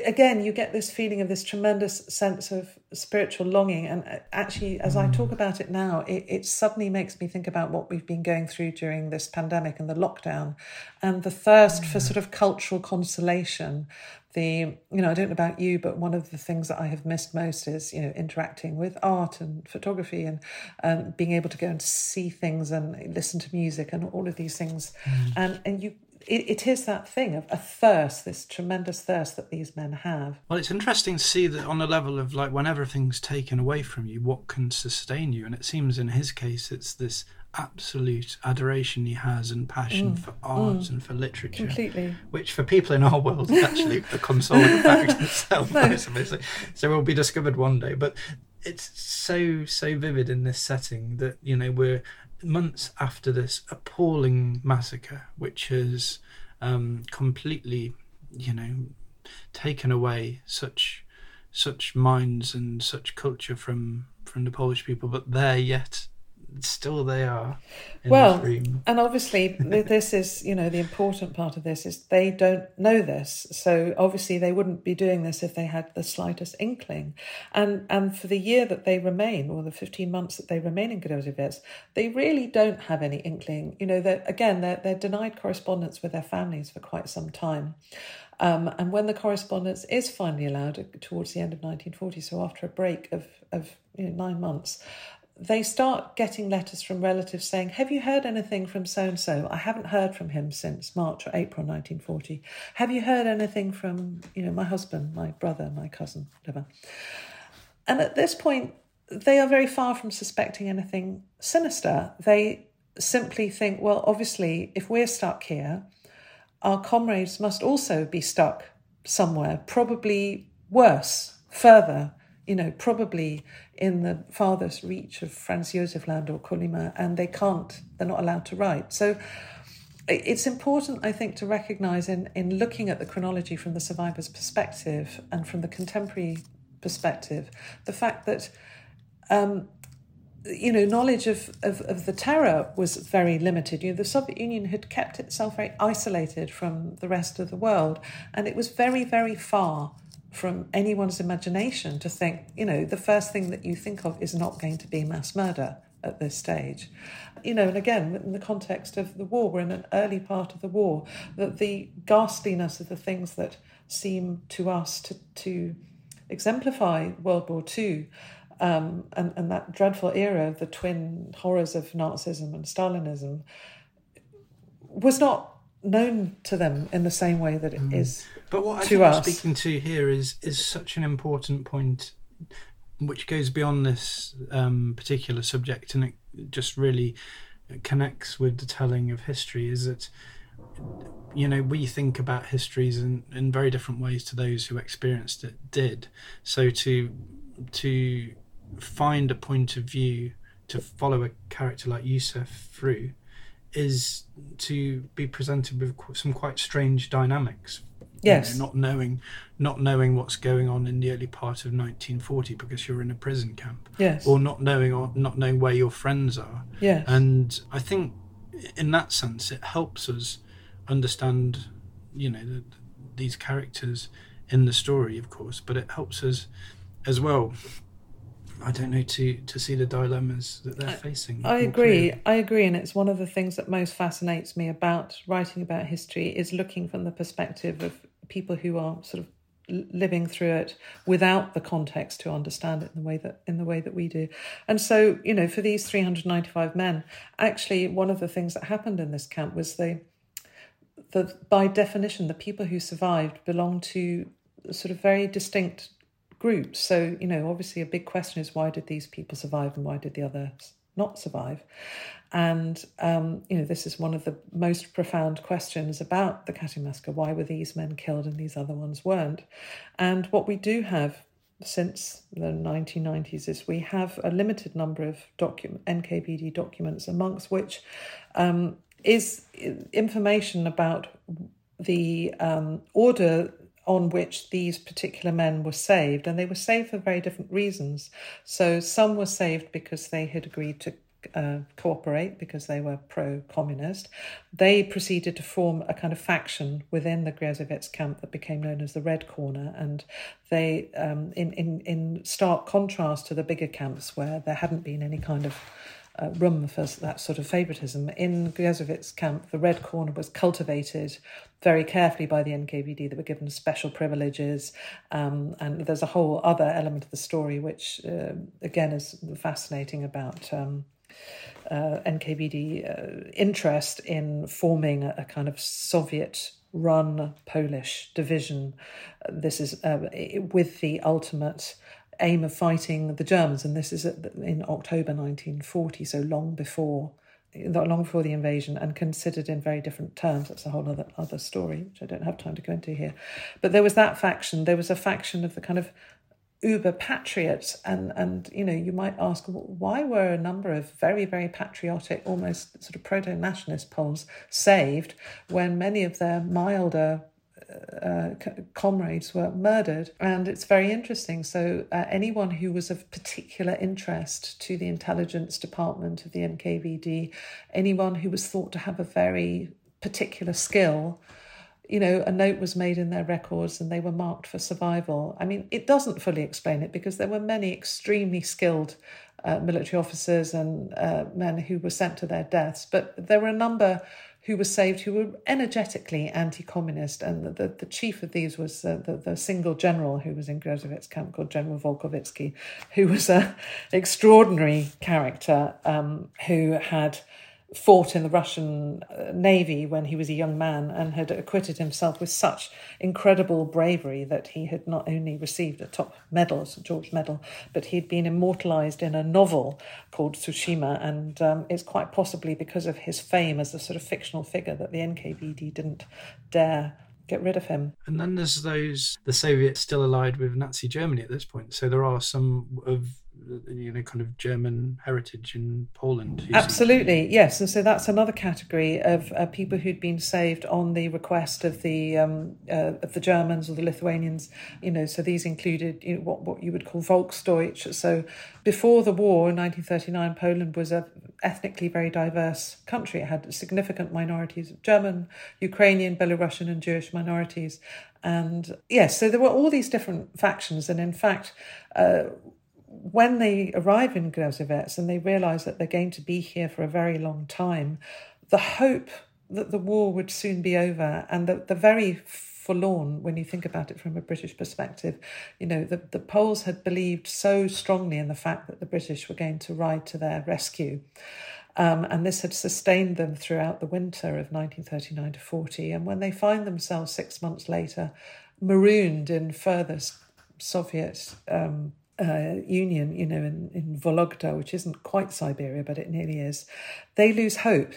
again, you get this feeling of this tremendous sense of spiritual longing. And uh, actually, as I talk about it now, it, it, suddenly makes me think about what we've been going through during this pandemic and the lockdown and the thirst for sort of cultural consolation. The, you know, I don't know about you, but one of the things that I have missed most is, you know, interacting with art and photography and um, being able to go and see things and listen to music and all of these things. Mm. And, and you, it, it is that thing of a thirst, this tremendous thirst that these men have. Well, it's interesting to see that on a level of like when everything's taken away from you, what can sustain you? And it seems in his case, it's this absolute adoration he has and passion mm. for art mm. and for literature. Completely. Which for people in our world is actually a consoling fact in itself, no. So it will be discovered one day. But it's so so vivid in this setting that you know we're months after this appalling massacre, which has um, completely, you know, taken away such such minds and such culture from from the Polish people, but there yet still they are. well, and obviously this is you know the important part of this is they don't know this, so obviously they wouldn't be doing this if they had the slightest inkling, and and for the year that they remain or the fifteen months that they remain in Gryazovets, they really don't have any inkling. You know that again they're they're denied correspondence with their families for quite some time. Um, and when the correspondence is finally allowed towards the end of 1940, so after a break of, of you know, nine months, they start getting letters from relatives saying, Have you heard anything from so and so? I haven't heard from him since March or April 1940. Have you heard anything from, you know, my husband, my brother, my cousin, whatever? And at this point, they are very far from suspecting anything sinister. They simply think, well, obviously, if we're stuck here, our comrades must also be stuck somewhere, probably worse, further, you know, probably in the farthest reach of Franz Josef Land or Kolyma, and they can't, they're not allowed to write. So it's important, I think, to recognize in, in looking at the chronology from the survivor's perspective and from the contemporary perspective, the fact that, um, you know, knowledge of, of, of the terror was very limited. You know, the Soviet Union had kept itself very isolated from the rest of the world, and it was very, very far from anyone's imagination to think, you know, the first thing that you think of is not going to be mass murder at this stage. You know, and again, in the context of the war, we're in an early part of the war, that the ghastliness of the things that seem to us to, to exemplify World War II um, and, and that dreadful era of the twin horrors of Nazism and Stalinism was not known to them in the same way that it mm. is but what I think us. I'm speaking to here is is such an important point, which goes beyond this um, particular subject, and it just really connects with the telling of history. Is that you know we think about histories in, in very different ways to those who experienced it did. So to to find a point of view to follow a character like Yusuf through is to be presented with some quite strange dynamics Yes. You know, not knowing, not knowing what's going on in the early part of 1940 because you're in a prison camp. Yes. Or not knowing, or not knowing where your friends are. Yes. And I think, in that sense, it helps us understand, you know, the, these characters in the story, of course, but it helps us as well I don't know to to see the dilemmas that they're facing. I agree. I agree, and it's one of the things that most fascinates me about writing about history is looking from the perspective of people who are sort of living through it without the context to understand it in the way that in the way that we do and so you know for these 395 men actually one of the things that happened in this camp was they the by definition the people who survived belonged to sort of very distinct groups so you know obviously a big question is why did these people survive and why did the others not survive and, um, you know, this is one of the most profound questions about the Katyn massacre. Why were these men killed and these other ones weren't? And what we do have since the 1990s is we have a limited number of document, NKVD documents, amongst which um, is information about the um, order on which these particular men were saved, and they were saved for very different reasons. So some were saved because they had agreed to uh, cooperate because they were pro communist. They proceeded to form a kind of faction within the Gryazovets camp that became known as the Red Corner. And they, um, in, in, in stark contrast to the bigger camps where there hadn't been any kind of uh, room for that sort of favoritism. In Gryazovets camp, the Red Corner was cultivated very carefully by the NKVD. They were given special privileges, um, and there's a whole other element of the story which, uh, again, is fascinating about. Um, uh, NKVD uh, interest in forming a, a kind of Soviet run Polish division. This is uh, with the ultimate aim of fighting the Germans, and this is in October 1940, so long before long before the invasion and considered in very different terms. That's a whole other other story, which I don't have time to go into here. But there was that faction. There was a faction of the kind of uber patriots, and and you know you might ask why were a number of very very patriotic, almost sort of proto nationalist Poles saved when many of their milder uh, comrades were murdered. And it's very interesting. So, uh, anyone who was of particular interest to the intelligence department of the NKVD, anyone who was thought to have a very particular skill, you know, a note was made in their records and they were marked for survival. I mean, it doesn't fully explain it because there were many extremely skilled uh, military officers and uh, men who were sent to their deaths, but there were a number who were saved who were energetically anti-communist. And the, the, the chief of these was uh, the, the single general who was in Gryazovets camp called General Wołkowicki who was an extraordinary character um, who had fought in the Russian uh, Navy when he was a young man and had acquitted himself with such incredible bravery that he had not only received a top medal, St. George Medal, but he'd been immortalized in a novel called Tsushima. And um, it's quite possibly because of his fame as a sort of fictional figure that the NKVD didn't dare get rid of him. And then there's those, the Soviets still allied with Nazi Germany at this point. So there are some of you know kind of German heritage in Poland. Absolutely, yes, and so that's another category of uh, people who'd been saved on the request of the um, uh, of the Germans or the Lithuanians. You know, so these included you know, what what you would call Volksdeutsch. So before the war in 1939, Poland was a ethnically very diverse country. It had significant minorities of German, Ukrainian, Belarusian, and Jewish minorities. And yes, so there were all these different factions, and in fact. Uh, when they arrive in Gryazovets and they realize that they're going to be here for a very long time, the hope that the war would soon be over and the, the very forlorn when you think about it from a British perspective. You know, the, the Poles had believed so strongly in the fact that the British were going to ride to their rescue. Um, and this had sustained them throughout the winter of 1939 to 40. And when they find themselves six months later marooned in further Soviet um, uh, Union, you know, in, in Vologda, which isn't quite Siberia, but it nearly is, they lose hope.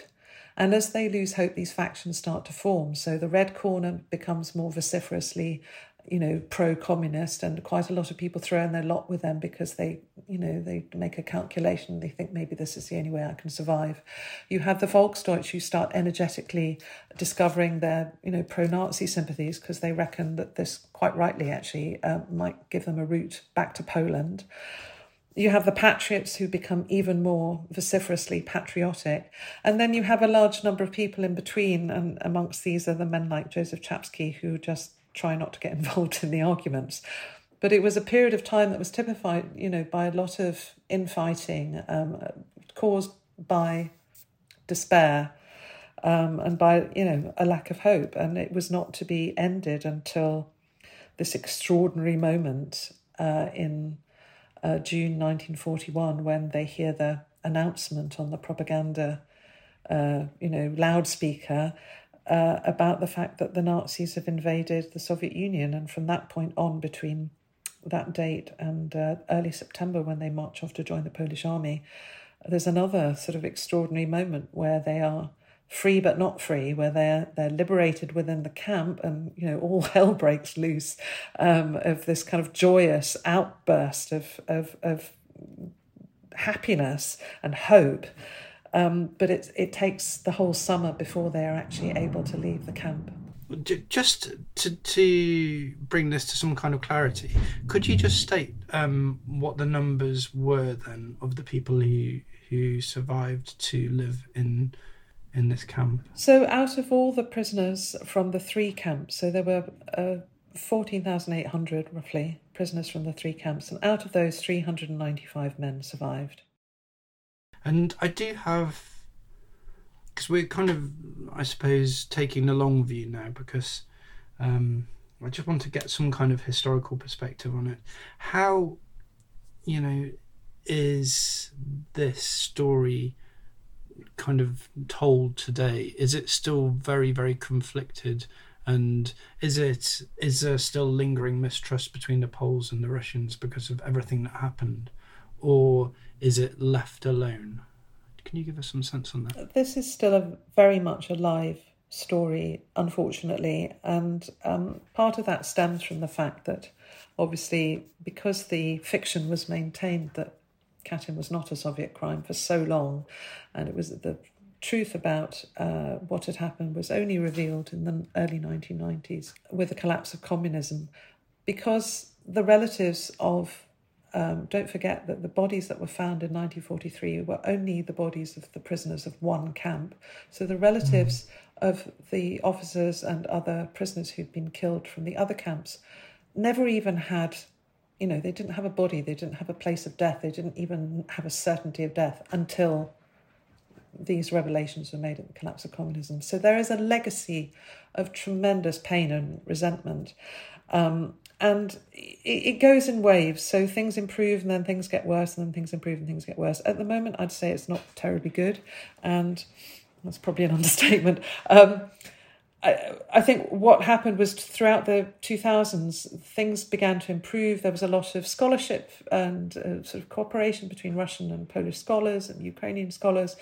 And as they lose hope, these factions start to form. So the Red Corner becomes more vociferously you know, pro-communist, and quite a lot of people throw in their lot with them because they, you know, they make a calculation. They think maybe this is the only way I can survive. You have the Volksdeutsch who start energetically discovering their, you know, pro-Nazi sympathies because they reckon that this, quite rightly actually, uh, might give them a route back to Poland. You have the patriots who become even more vociferously patriotic. And then you have a large number of people in between, and amongst these are the men like Joseph Czapski who just try not to get involved in the arguments. But it was a period of time that was typified, you know, by a lot of infighting um, caused by despair um, and by, you know, a lack of hope. And it was not to be ended until this extraordinary moment uh, in uh, June 1941 when they hear the announcement on the propaganda, uh, you know, loudspeaker uh, about the fact that the Nazis have invaded the Soviet Union. And from that point on, between that date and uh, early September, when they march off to join the Polish army, there's another sort of extraordinary moment where they are free but not free, where they're they're liberated within the camp, and you know all hell breaks loose um, of this kind of joyous outburst of of of happiness and hope. Um, but it, it takes the whole summer before they are actually able to leave the camp. Just to, to bring this to some kind of clarity, could you just state um, what the numbers were then of the people who who survived to live in in this camp? So, out of all the prisoners from the three camps, so there were uh, 14,800 roughly prisoners from the three camps, and out of those, 395 men survived. And I do have, because we're kind of, I suppose, taking the long view now, because um, I just want to get some kind of historical perspective on it. How, you know, is this story kind of told today? Is it still very, very conflicted? And is it is there still lingering mistrust between the Poles and the Russians because of everything that happened, or is it left alone? Can you give us some sense on that? This is still a very much alive story, unfortunately, and um, part of that stems from the fact that, obviously, because the fiction was maintained that Katyn was not a Soviet crime for so long, and it was the truth about uh, what had happened was only revealed in the early 1990s with the collapse of communism, because the relatives of um, don't forget that the bodies that were found in 1943 were only the bodies of the prisoners of one camp. So the relatives mm. of the officers and other prisoners who'd been killed from the other camps never even had you know, they didn't have a body, they didn't have a place of death, they didn't even have a certainty of death until these revelations were made at the collapse of communism. So there is a legacy of tremendous pain and resentment. Um, and it, goes in waves. So things improve and then things get worse, and then things improve and things get worse. At the moment, I'd say it's not terribly good. And that's probably an understatement. Um, I, I think what happened was throughout the 2000s, things began to improve. There was a lot of scholarship and uh, sort of cooperation between Russian and Polish scholars and Ukrainian scholars.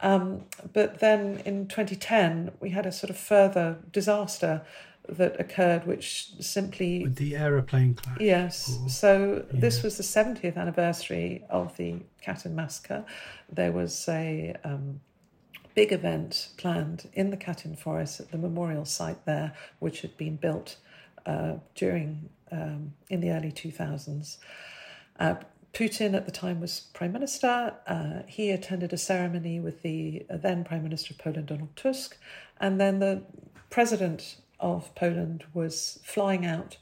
Um, but then in 2010, we had a sort of further disaster that occurred, which simply. With the aeroplane crash. Yes. Or, so yeah. this was the 70th anniversary of the Katyn massacre. There was a. Um, big event planned in the Katyn Forest at the memorial site there, which had been built uh, during um, in the early 2000s. Uh, Putin at the time was prime minister. Uh, he attended a ceremony with the then prime minister of Poland, Donald Tusk, and then the president of Poland was flying out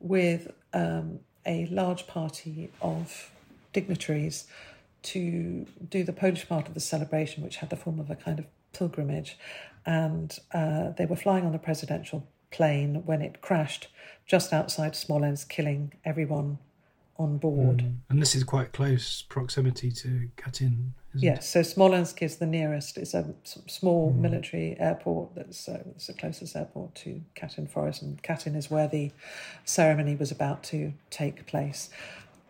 with um, a large party of dignitaries to do the Polish part of the celebration, which had the form of a kind of pilgrimage. And uh, they were flying on the presidential plane when it crashed just outside Smolensk, killing everyone on board. Mm. And this is quite close proximity to Katyn. Yes, so Smolensk is the nearest. It's a small mm. military airport that's uh, it's the closest airport to Katyn Forest, and Katyn is where the ceremony was about to take place.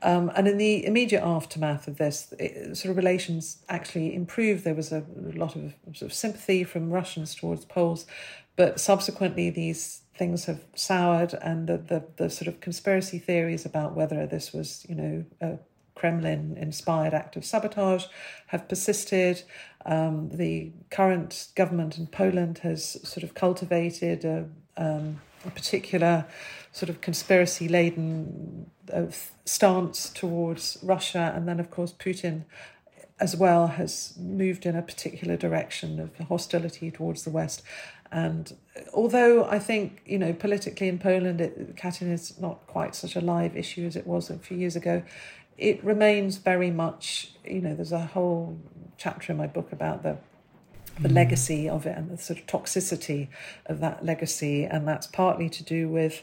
Um, and in the immediate aftermath of this, it, sort of relations actually improved. There was a, lot of sort of sympathy from Russians towards Poles, but subsequently these things have soured, and the, the, the sort of conspiracy theories about whether this was, you know, a Kremlin inspired act of sabotage have persisted. Um, the current government in Poland has sort of cultivated a, um, a particular sort of conspiracy laden uh, stance towards Russia. And then, of course, Putin as well has moved in a particular direction of hostility towards the West. And although I think, you know, politically in Poland, it, Katyn is not quite such a live issue as it was a few years ago, it remains very much, you know, there's a whole chapter in my book about the the mm. legacy of it and the sort of toxicity of that legacy. And that's partly to do with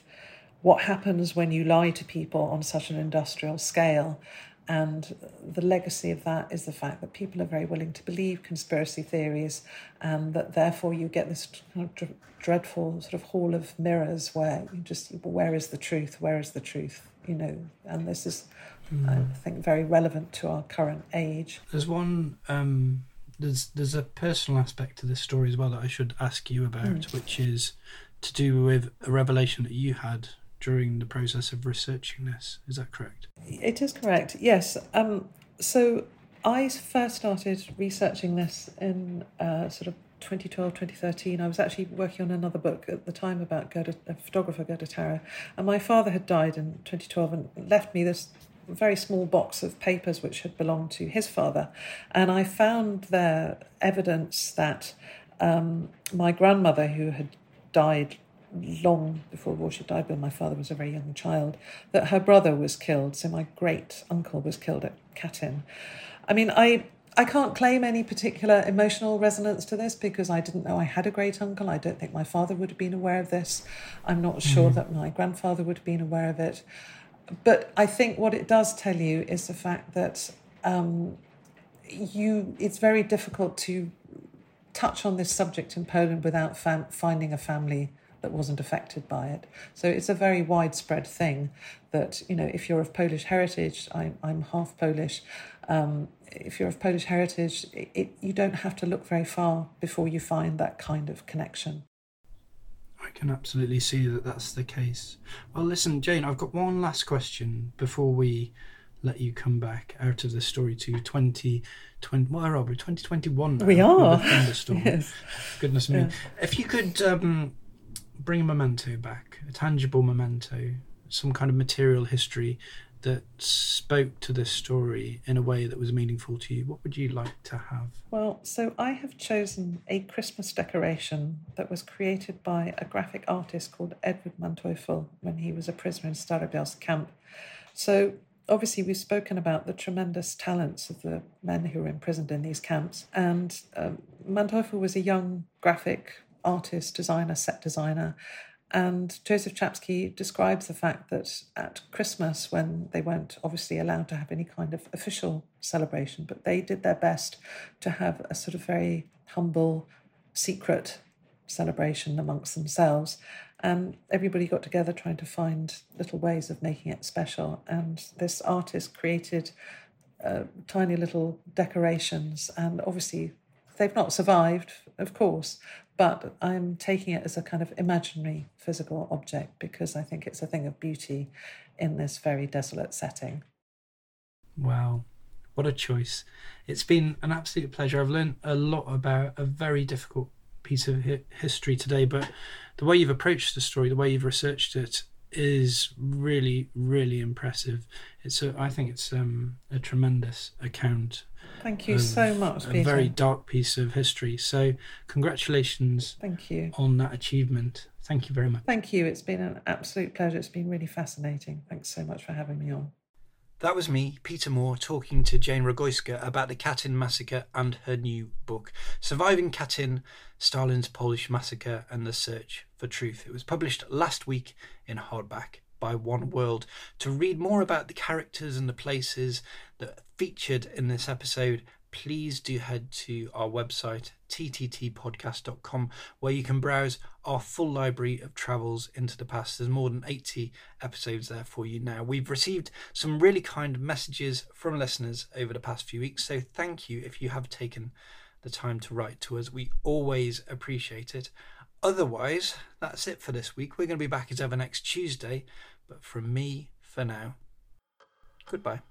what happens when you lie to people on such an industrial scale. And the legacy of that is the fact that people are very willing to believe conspiracy theories, and that therefore you get this kind of dreadful sort of hall of mirrors where you just, where is the truth? Where is the truth? You know, and this is, mm. I think, very relevant to our current age. There's one um, there's there's a personal aspect to this story as well that I should ask you about, mm. which is to do with a revelation that you had during the process of researching this. Is that correct? It is correct. Yes. Um, so I first started researching this in uh, sort of 2012, 2013. I was actually working on another book at the time about Gerda, a photographer Gerda Taro, and my father had died in 2012 and left me this very small box of papers which had belonged to his father, and I found there evidence that um, my grandmother, who had died long before the war, she died when my father was a very young child, that her brother was killed. So my great uncle was killed at Katyn. I mean, I I can't claim any particular emotional resonance to this because I didn't know I had a great uncle. I don't think my father would have been aware of this. I'm not sure mm. that my grandfather would have been aware of it. But I think what it does tell you is the fact that um, you it's very difficult to touch on this subject in Poland without fam- finding a family that wasn't affected by it. So it's a very widespread thing that, you know, if you're of Polish heritage, I'm, I'm half Polish, um, if you're of Polish heritage, it, it, you don't have to look very far before you find that kind of connection. I can absolutely see that that's the case. Well, listen, Jane, I've got one last question before we let you come back out of the story to 2020. Where are we? 2021 We are. yes. Goodness me. Yeah. If you could um, bring a memento back, a tangible memento, some kind of material history that spoke to this story in a way that was meaningful to you, what would you like to have? Well, so I have chosen a Christmas decoration that was created by a graphic artist called Edward Manteuffel when he was a prisoner in Starobelsk camp. So obviously we've spoken about the tremendous talents of the men who were imprisoned in these camps, and um, Manteuffel was a young graphic artist, designer, set designer. And Joseph Czapski describes the fact that at Christmas, when they weren't obviously allowed to have any kind of official celebration, but they did their best to have a sort of very humble, secret celebration amongst themselves. And everybody got together trying to find little ways of making it special. And this artist created uh, tiny little decorations. And obviously, they've not survived, of course, but I'm taking it as a kind of imaginary physical object because I think it's a thing of beauty in this very desolate setting. Wow, what a choice! It's been an absolute pleasure. I've learned a lot about a very difficult piece of hi- history today, but the way you've approached the story, the way you've researched it, is really, really impressive. It's a, I think it's um, a tremendous account Thank you so much, It's a Peter. very dark piece of history. So, congratulations. Thank you on that achievement. Thank you very much. Thank you. It's been an absolute pleasure. It's been really fascinating. Thanks so much for having me on. That was me, Peter Moore, talking to Jane Rogoyska about the Katyn massacre and her new book, Surviving Katyn Stalin's Polish Massacre and the Search for Truth. It was published last week in hardback by Oneworld. To read more about the characters and the places that featured in this episode, please do head to our website, tttpodcast.com, where you can browse our full library of travels into the past. There's more than 80 episodes there for you now. We've received some really kind messages from listeners over the past few weeks, so thank you if you have taken the time to write to us. We always appreciate it. Otherwise, that's it for this week. We're going to be back as ever next Tuesday, but from me for now, goodbye.